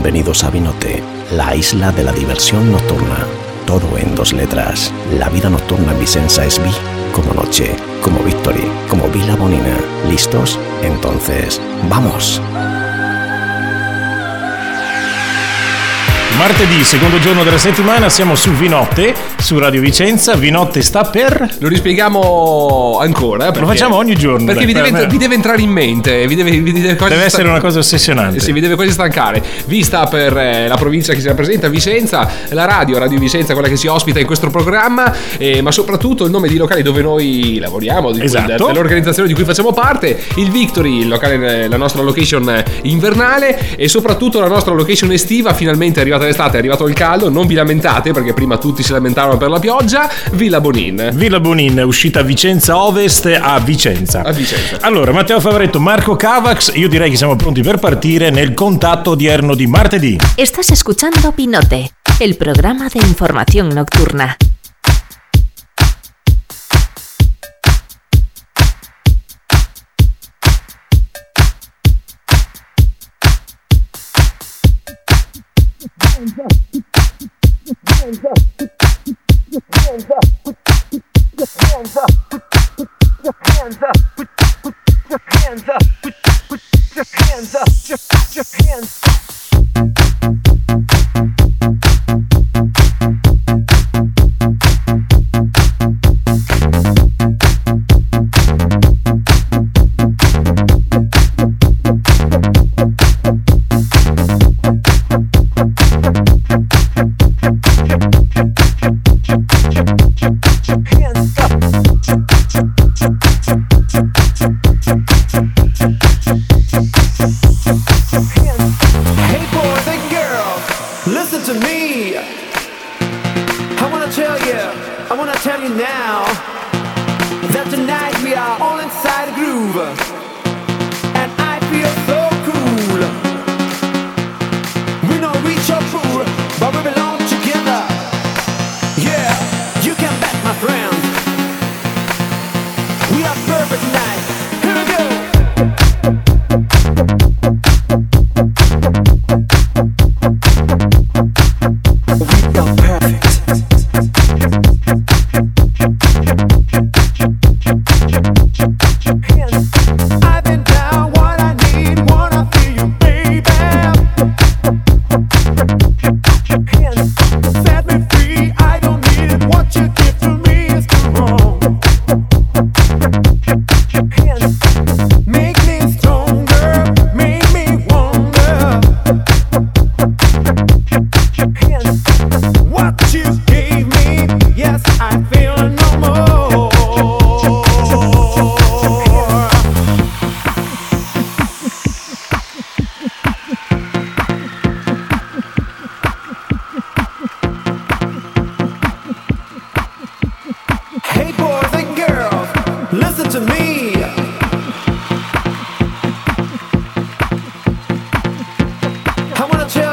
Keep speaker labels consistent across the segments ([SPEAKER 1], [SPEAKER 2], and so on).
[SPEAKER 1] Bienvenidos a Vinote, la isla de la diversión nocturna. Todo en dos letras. La vida nocturna en Vicenza es Vi como noche, como Victory, como Villa Bonina. ¿Listos? Entonces, ¡vamos!
[SPEAKER 2] Martedì, secondo giorno della settimana, siamo su Vinotte, su Radio Vicenza. Vinotte sta per...
[SPEAKER 3] Lo rispieghiamo ancora.
[SPEAKER 2] Lo
[SPEAKER 3] perché-
[SPEAKER 2] facciamo ogni giorno.
[SPEAKER 3] Perché
[SPEAKER 2] dai,
[SPEAKER 3] vi deve,
[SPEAKER 2] per
[SPEAKER 3] vi deve entrare in mente, vi deve, vi deve,
[SPEAKER 2] Deve
[SPEAKER 3] sta-
[SPEAKER 2] essere una cosa ossessionante.
[SPEAKER 3] Sì, vi deve quasi stancare. Vi sta per eh, la provincia che si rappresenta, Vicenza, la radio, Radio Vicenza, quella che si ospita in questo programma, eh, ma soprattutto il nome di locali dove noi lavoriamo, di cui-
[SPEAKER 2] Esatto.
[SPEAKER 3] dell'organizzazione di cui facciamo parte, il Victory, il locale, la nostra location eh, invernale e soprattutto la nostra location estiva, finalmente è arrivata l'estate, è arrivato il caldo, non vi lamentate perché prima tutti si lamentavano per la pioggia, Villa Bonin.
[SPEAKER 2] Villa Bonin, uscita Vicenza Ovest a Vicenza.
[SPEAKER 3] A Vicenza.
[SPEAKER 2] Allora, Matteo Favaretto, Marco Cavax, io direi che siamo pronti per partire nel contatto odierno di martedì.
[SPEAKER 4] Estás escuchando Pinote, el programa de información nocturna.
[SPEAKER 5] hands up. I wanna tell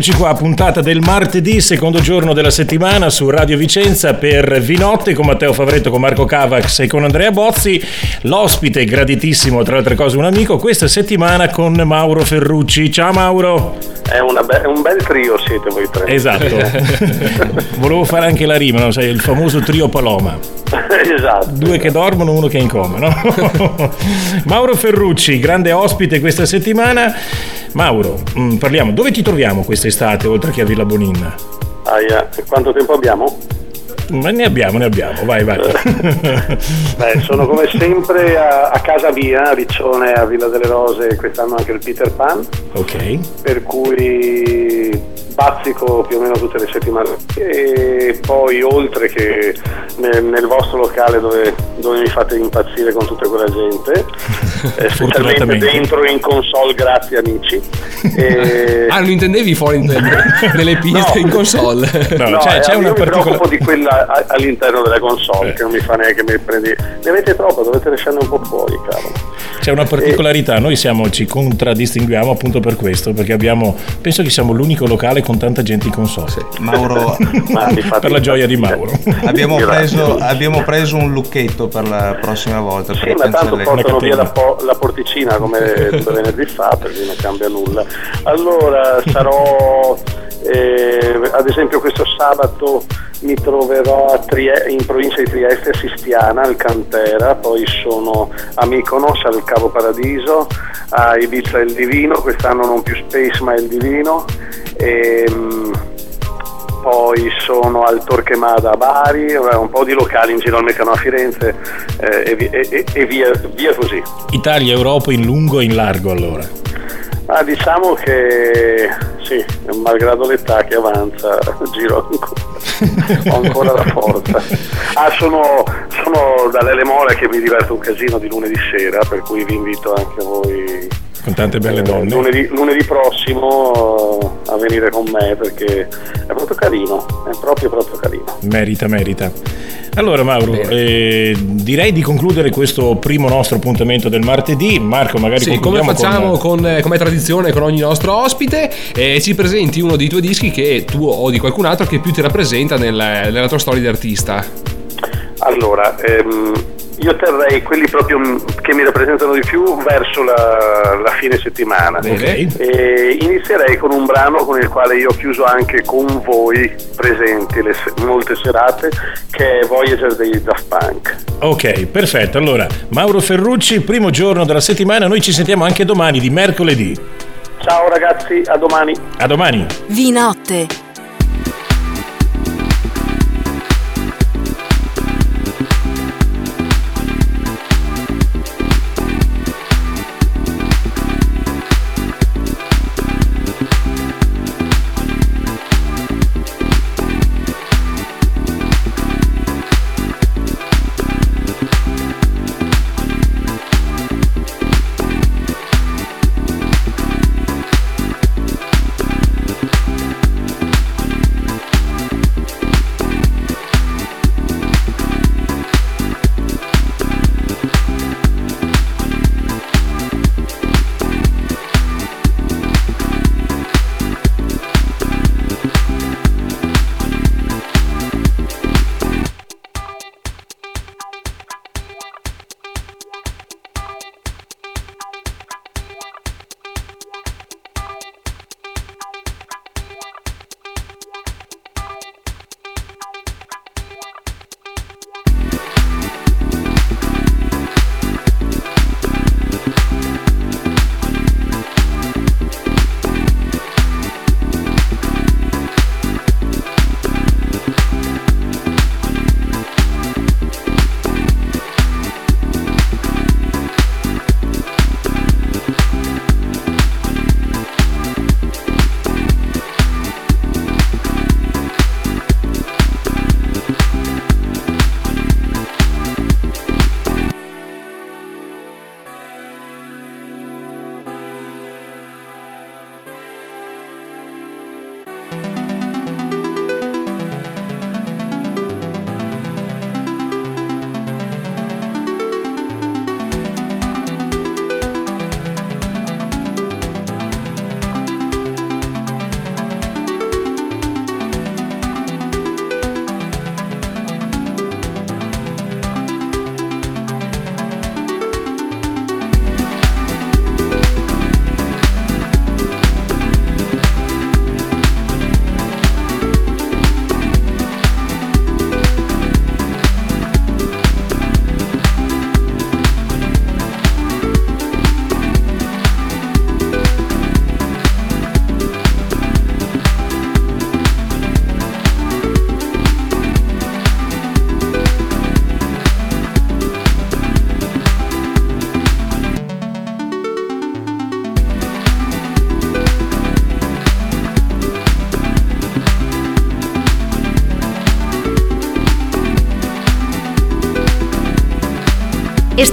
[SPEAKER 2] Eccoci qua, puntata del martedì, secondo giorno della settimana su Radio Vicenza per Vinotte con Matteo Favretto, con Marco Cavax e con Andrea Bozzi. L'ospite graditissimo, tra le altre cose un amico, questa settimana con Mauro Ferrucci. Ciao Mauro!
[SPEAKER 6] È, be- è un bel trio siete voi tre.
[SPEAKER 2] Esatto. Volevo fare anche la rima, no? Sai, il famoso trio Paloma.
[SPEAKER 6] esatto.
[SPEAKER 2] Due che dormono, uno che è in coma, no? Mauro Ferrucci, grande ospite questa settimana. Mauro, mm, parliamo, dove ti troviamo quest'estate oltre che a Villa Bonin?
[SPEAKER 6] Aia, quanto tempo abbiamo?
[SPEAKER 2] Ma ne abbiamo, ne abbiamo, vai, vai.
[SPEAKER 6] Beh, sono come sempre a, a casa mia, a Riccione, a Villa delle Rose, quest'anno anche il Peter Pan,
[SPEAKER 2] ok.
[SPEAKER 6] per cui bazzico più o meno tutte le settimane. E poi oltre che nel, nel vostro locale dove, dove mi fate impazzire con tutta quella gente, eh, specialmente dentro in console, grazie amici. E-
[SPEAKER 3] Ah, non intendevi fuori nelle piste
[SPEAKER 6] No.
[SPEAKER 3] in console.
[SPEAKER 2] No,
[SPEAKER 6] No,
[SPEAKER 2] c'è,
[SPEAKER 6] eh,
[SPEAKER 2] c'è una
[SPEAKER 6] mi
[SPEAKER 2] particolare...
[SPEAKER 6] preoccupo di quella all'interno della console
[SPEAKER 2] Eh.
[SPEAKER 6] che non mi fa neanche mi prendi. Ne avete troppo, dovete lasciarne un po' fuori, cavolo.
[SPEAKER 2] C'è una particolarità, noi siamo, ci contraddistinguiamo appunto per questo, perché abbiamo, penso che siamo l'unico locale con tanta gente in console.
[SPEAKER 7] Mauro,
[SPEAKER 6] Ma mi fate
[SPEAKER 2] Per la gioia di. Mauro.
[SPEAKER 7] abbiamo preso, abbiamo preso un lucchetto per la prossima volta.
[SPEAKER 6] Sì, ma tanto portano via la, po- la porticina come venerdì fa, per cui non cambia nulla. Allora sarò, eh, ad esempio questo sabato mi troverò Trie- in provincia di Trieste, a Sistiana, al Cantera, poi sono a Mykonos, al Cavo Paradiso, a Ibiza il Divino, quest'anno non più Space ma il Divino. ehm, poi sono al Torquemada a Bari, un po' di locali in giro al Meccano a Firenze eh, e, e- e- e via, via così.
[SPEAKER 2] Italia, Europa in lungo e in largo allora.
[SPEAKER 6] Ma diciamo che sì, malgrado l'età che avanza, giro ancora, ho ancora la forza. Ah, sono, sono dalle Mora che mi diverto un casino di lunedì sera, per cui vi invito anche voi
[SPEAKER 2] Con tante belle
[SPEAKER 6] eh,
[SPEAKER 2] donne.
[SPEAKER 6] lunedì, lunedì prossimo a venire con me perché è proprio carino, è proprio proprio carino.
[SPEAKER 2] Merita, merita. Allora Mauro, eh, direi di concludere questo primo nostro appuntamento del martedì. Marco, magari
[SPEAKER 3] Sì, come facciamo
[SPEAKER 2] con...
[SPEAKER 3] con, eh, come tradizione con ogni nostro ospite, eh, ci presenti uno dei tuoi dischi che tu o di qualcun altro che più ti rappresenta nel- nella tua storia di artista.
[SPEAKER 6] Allora, ehm, io terrei quelli proprio m- che mi rappresentano di più verso la, la fine settimana.
[SPEAKER 3] Bene.
[SPEAKER 2] Ok.
[SPEAKER 6] E inizierei con un brano con il quale io ho chiuso anche con voi presenti le molte serate, che è Voyager dei Daft Punk.
[SPEAKER 2] Ok, perfetto. Allora, Mauro Ferrucci, primo giorno della settimana, noi ci sentiamo anche domani, di mercoledì.
[SPEAKER 6] Ciao ragazzi, a domani.
[SPEAKER 2] A domani.
[SPEAKER 8] Vinotte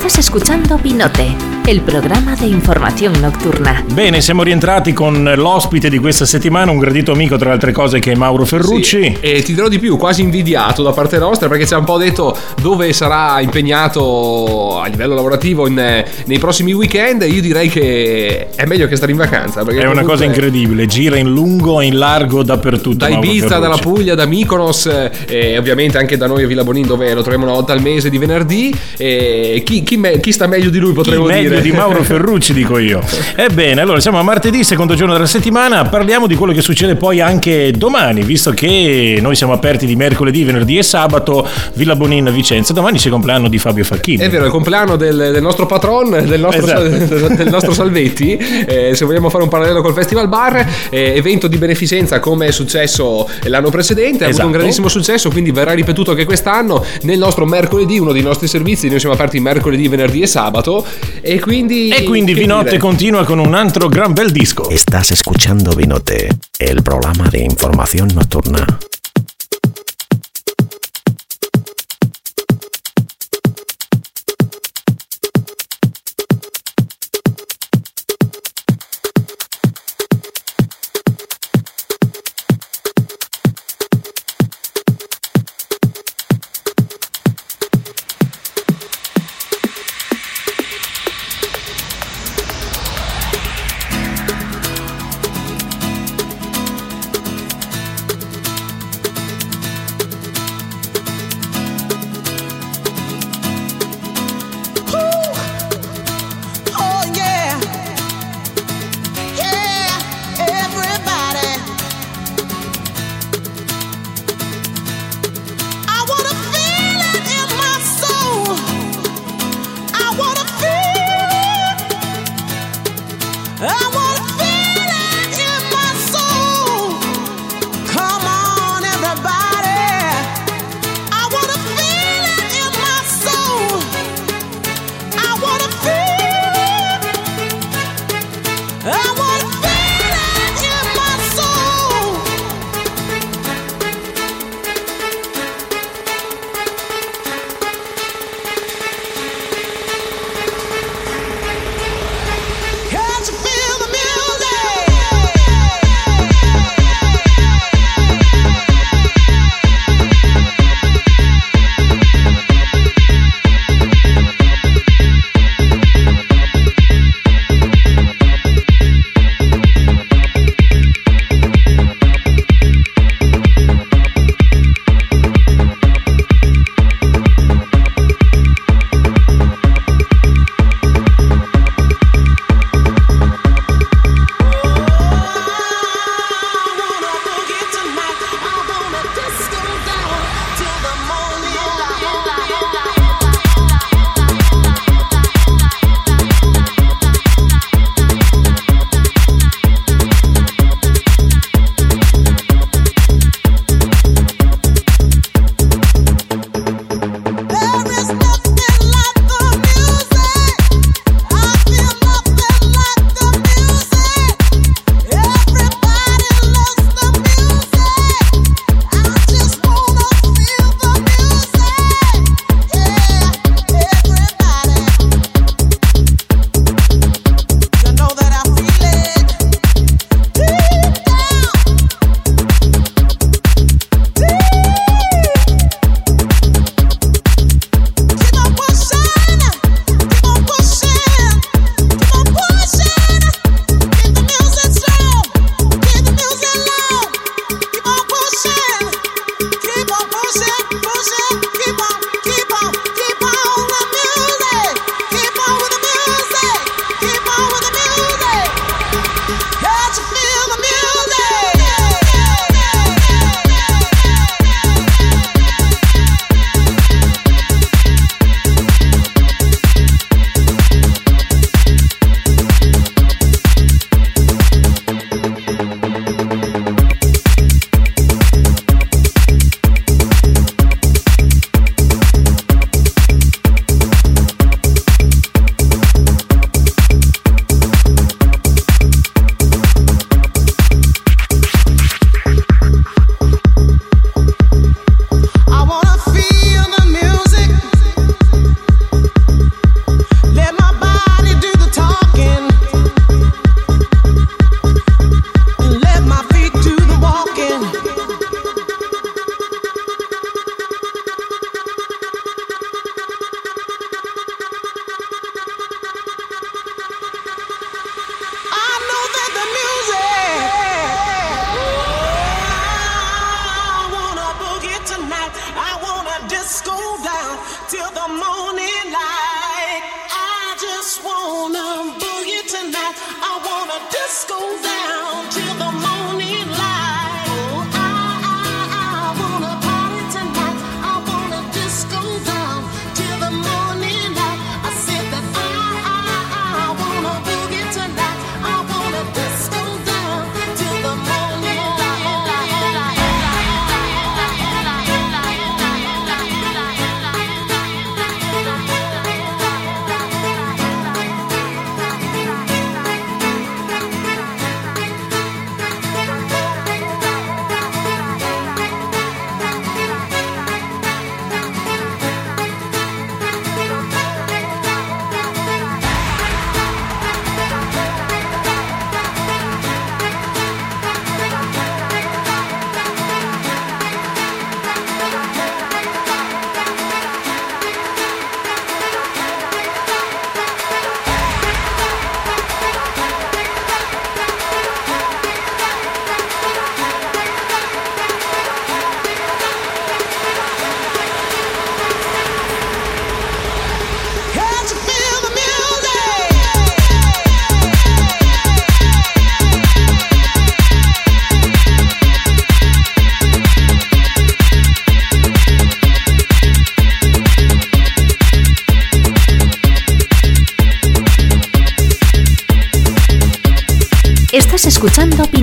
[SPEAKER 4] Estás escuchando Pinote, el programa de información nocturna.
[SPEAKER 2] Bene, siamo rientrati con l'ospite di questa settimana, un gradito amico tra le altre cose che è Mauro Ferrucci.
[SPEAKER 3] Sì, e ti dirò di più, quasi invidiato da parte nostra perché ci ha un po' detto dove sarà impegnato a livello lavorativo in- nei prossimi weekend. Io direi che è meglio che stare in vacanza. perché
[SPEAKER 2] È una cosa incredibile, gira in lungo e in largo dappertutto.
[SPEAKER 3] Da Ibiza, dalla Puglia, da Mykonos eh, e ovviamente anche da noi a Villa Bonin dove lo troviamo una volta al mese di venerdì. E chi, chi me- chi sta meglio di lui
[SPEAKER 2] Chi
[SPEAKER 3] potremmo
[SPEAKER 2] meglio
[SPEAKER 3] dire?
[SPEAKER 2] di Mauro Ferrucci, dico io. Ebbene, allora siamo a martedì, secondo giorno della settimana. Parliamo di quello che succede poi anche domani, visto che noi siamo aperti di mercoledì, venerdì e sabato. Villa Bonin Vicenza. Domani c'è il compleanno di Fabio Facchini.
[SPEAKER 3] È vero, è il compleanno del, del nostro patron, del nostro,
[SPEAKER 2] Esatto.
[SPEAKER 3] del nostro Salvetti. Eh, se vogliamo fare un parallelo col Festival Bar, eh, evento di beneficenza come è successo l'anno precedente, ha avuto
[SPEAKER 2] Esatto.
[SPEAKER 3] un grandissimo successo, quindi verrà ripetuto anche quest'anno nel nostro mercoledì, uno dei nostri servizi. Noi siamo aperti mercoledì, venerdì e sabato. E quindi.
[SPEAKER 2] E quindi
[SPEAKER 3] che
[SPEAKER 2] Vinotte
[SPEAKER 3] dire?
[SPEAKER 2] continua con un altro gran bel disco.
[SPEAKER 1] Estás escuchando Vinote, el programa de información nocturna.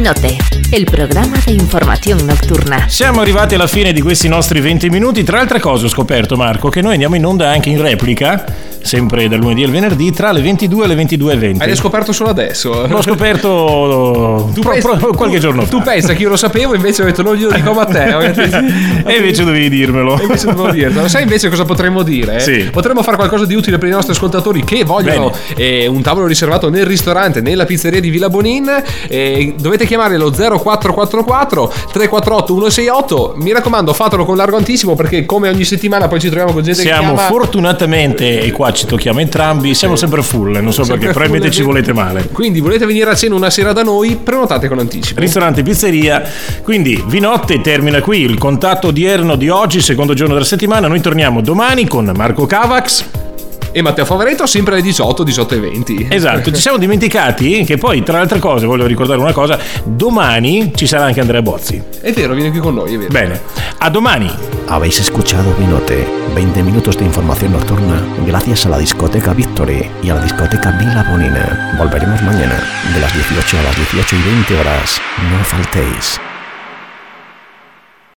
[SPEAKER 4] Escuchando Pinote, el programa de información nocturna.
[SPEAKER 2] Siamo arrivati alla fine di questi nostri 20 minuti. Tra altre cose ho scoperto, Marco, che noi andiamo in onda anche in replica, sempre dal lunedì al venerdì, tra le 22 e le 22.20.
[SPEAKER 3] Hai scoperto solo adesso?
[SPEAKER 2] L'ho scoperto pro-
[SPEAKER 3] pensi-
[SPEAKER 2] pro- qualche giorno fa.
[SPEAKER 3] Tu pensa che io lo sapevo, invece ho detto non glielo dico a Matteo.
[SPEAKER 2] e invece dovevi dirmelo.
[SPEAKER 3] E invece dovevo dirtelo. Sai invece cosa potremmo dire?
[SPEAKER 2] Sì.
[SPEAKER 3] Potremmo fare qualcosa di utile per i nostri ascoltatori che vogliono eh, un tavolo riservato nel ristorante, nella pizzeria di Villa Bonin. Eh, dovete chiamare lo 0444 348 168. Mi raccomando, fatelo con largo anticipo perché come ogni settimana poi ci troviamo con gente
[SPEAKER 2] Siamo
[SPEAKER 3] che chiama
[SPEAKER 2] fortunatamente, e qua ci tocchiamo entrambi, siamo sempre full, non so
[SPEAKER 3] Sempre
[SPEAKER 2] perché, probabilmente ci volete male.
[SPEAKER 3] Quindi volete venire a cena una sera da noi? Prenotate con anticipo.
[SPEAKER 2] Ristorante pizzeria, quindi Vinotte termina qui il contatto odierno di oggi, secondo giorno della settimana. Noi torniamo domani con Marco Cavax.
[SPEAKER 3] E Matteo Favaretto sempre alle 18, 18 e 20.
[SPEAKER 2] Esatto, ci siamo dimenticati che poi, tra le altre cose, voglio ricordare una cosa: domani ci sarà anche Andrea Bozzi.
[SPEAKER 3] È vero, viene qui con noi, è vero.
[SPEAKER 2] Bene, a domani.
[SPEAKER 1] Habéis escuchado Vinote, 20 minutos de información nocturna gracias a la discoteca Victory y a la discoteca Vila Bonina. Volveremos mañana de las 18 a las 18 y 20 horas. No faltéis.